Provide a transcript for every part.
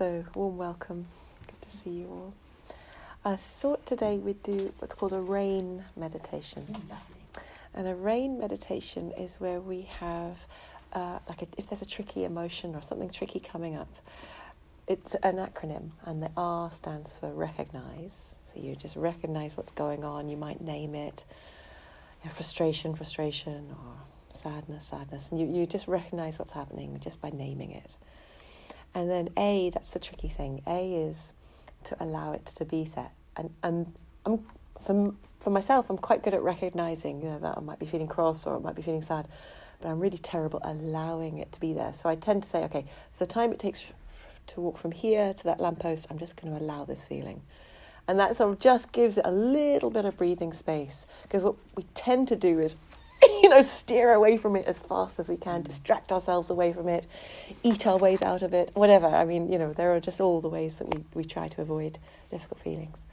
So, warm welcome. Good to see you all. I thought today we'd do what's called a rain meditation. And a rain meditation is where we have, uh, like, a, if there's a tricky emotion or something tricky coming up, it's an acronym, and the R stands for recognize. So you just recognize what's going on. You might name it you know, frustration, frustration, or sadness, sadness. And you, you just recognize what's happening just by naming it. And then A, that's the tricky thing. A is to allow it to be there. And, and I'm, for, for myself, I'm quite good at recognizing you know, that I might be feeling cross or I might be feeling sad, but I'm really terrible allowing it to be there. So I tend to say, okay, for the time it takes to walk from here to that lamppost, I'm just going to allow this feeling. And that sort of just gives it a little bit of breathing space. Because what we tend to do is, you know, steer away from it as fast as we can, mm. distract ourselves away from it, eat our ways out of it, whatever. I mean, you know, there are just all the ways that we, we try to avoid difficult feelings.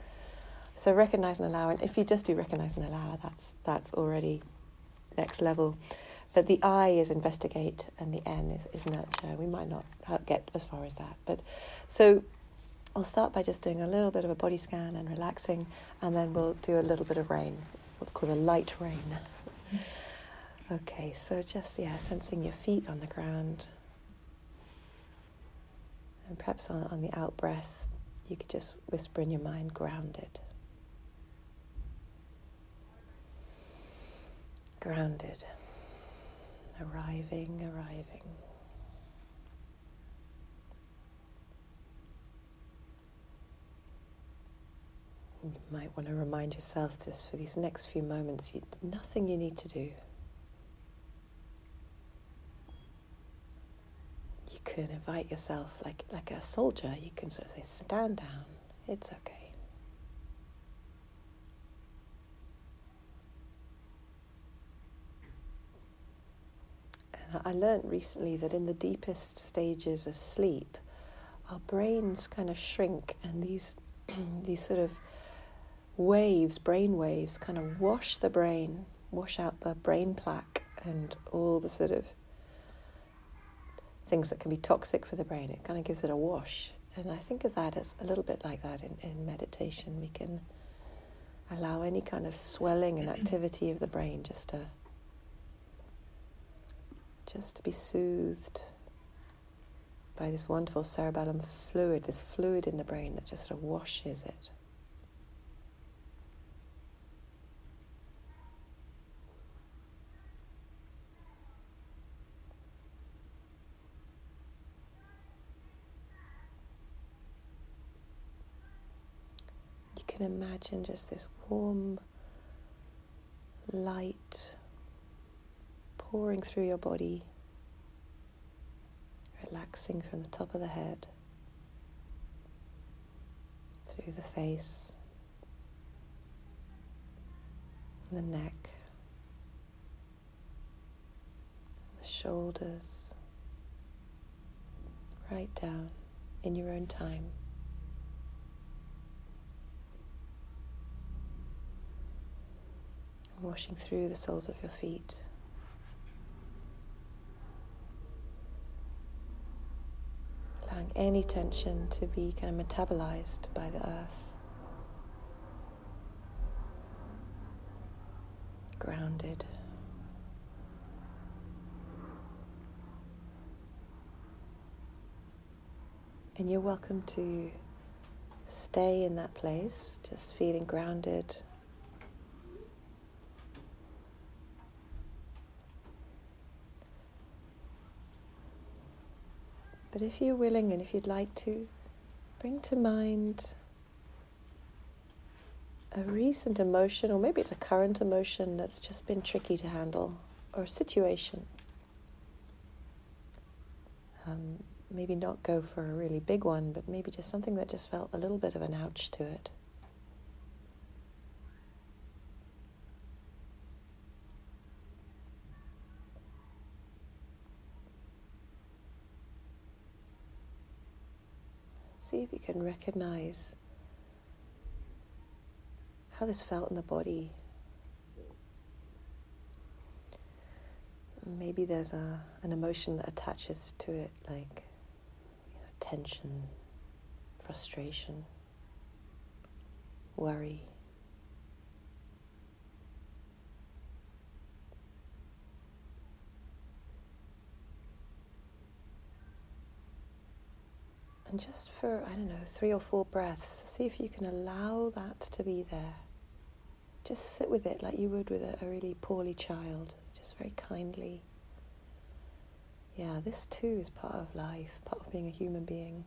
So recognize and allow, and if you just do recognize and allow, that's that's already next level. But the I is investigate and the N is, is nurture. We might not uh, get as far as that. But so I'll start by just doing a little bit of a body scan and relaxing, and then we'll do a little bit of rain, what's called a light rain. Mm. Okay, so just, yeah, sensing your feet on the ground. And perhaps on, on the out breath, you could just whisper in your mind, grounded. Grounded. Arriving, arriving. You might want to remind yourself this for these next few moments, you, nothing you need to do. You can invite yourself like, like a soldier, you can sort of say, stand down, it's okay. And I learned recently that in the deepest stages of sleep, our brains kind of shrink and these these sort of waves, brain waves, kind of wash the brain, wash out the brain plaque and all the sort of things that can be toxic for the brain. It kind of gives it a wash. And I think of that as a little bit like that in, in meditation. We can allow any kind of swelling and mm-hmm. activity of the brain just to just to be soothed by this wonderful cerebellum fluid, this fluid in the brain that just sort of washes it. Can imagine just this warm light pouring through your body, relaxing from the top of the head, through the face, the neck, the shoulders, right down in your own time. Washing through the soles of your feet. Allowing any tension to be kind of metabolized by the earth. Grounded. And you're welcome to stay in that place, just feeling grounded But if you're willing and if you'd like to, bring to mind a recent emotion, or maybe it's a current emotion that's just been tricky to handle, or a situation. Um, maybe not go for a really big one, but maybe just something that just felt a little bit of an ouch to it. See if you can recognize how this felt in the body. Maybe there's a, an emotion that attaches to it, like you know, tension, frustration, worry. And just for, I don't know, three or four breaths, see if you can allow that to be there. Just sit with it like you would with a, a really poorly child, just very kindly. Yeah, this too is part of life, part of being a human being.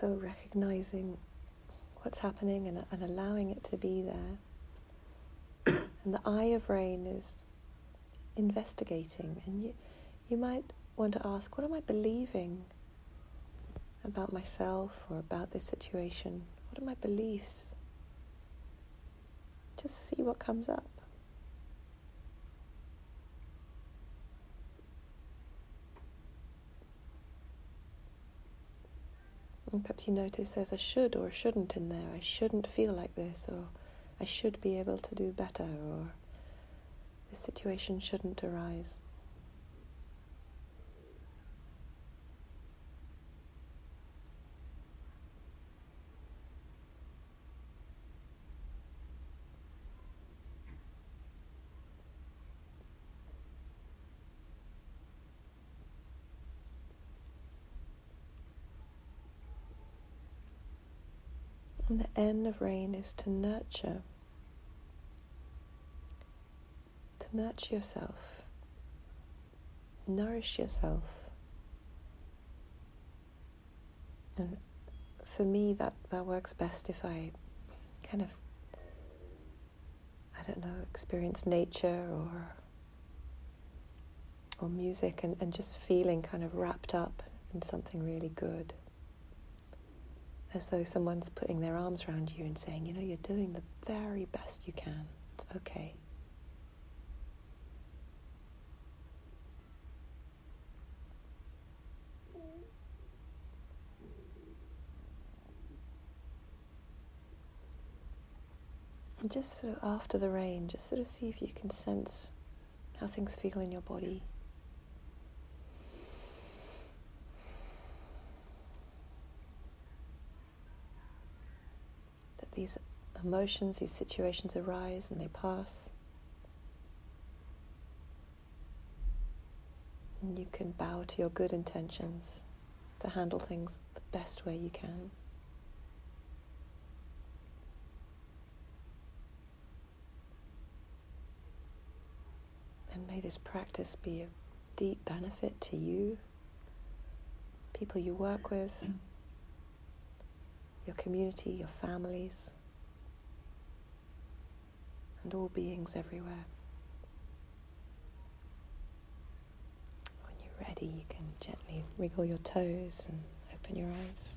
So, recognizing what's happening and, and allowing it to be there. and the I of rain is investigating, and you, you might want to ask, What am I believing about myself or about this situation? What are my beliefs? Just see what comes up. And perhaps you notice there's a should or a shouldn't in there. I shouldn't feel like this, or I should be able to do better, or this situation shouldn't arise. And the end of rain is to nurture. To nurture yourself. Nourish yourself. And for me, that, that works best if I kind of, I don't know, experience nature or or music and, and just feeling kind of wrapped up in something really good as though someone's putting their arms around you and saying, you know, you're doing the very best you can. It's okay. And just sort of after the rain, just sort of see if you can sense how things feel in your body. These emotions, these situations arise and they pass. And you can bow to your good intentions to handle things the best way you can. And may this practice be a deep benefit to you, people you work with your community, your families, and all beings everywhere. When you're ready, you can gently wriggle your toes and open your eyes.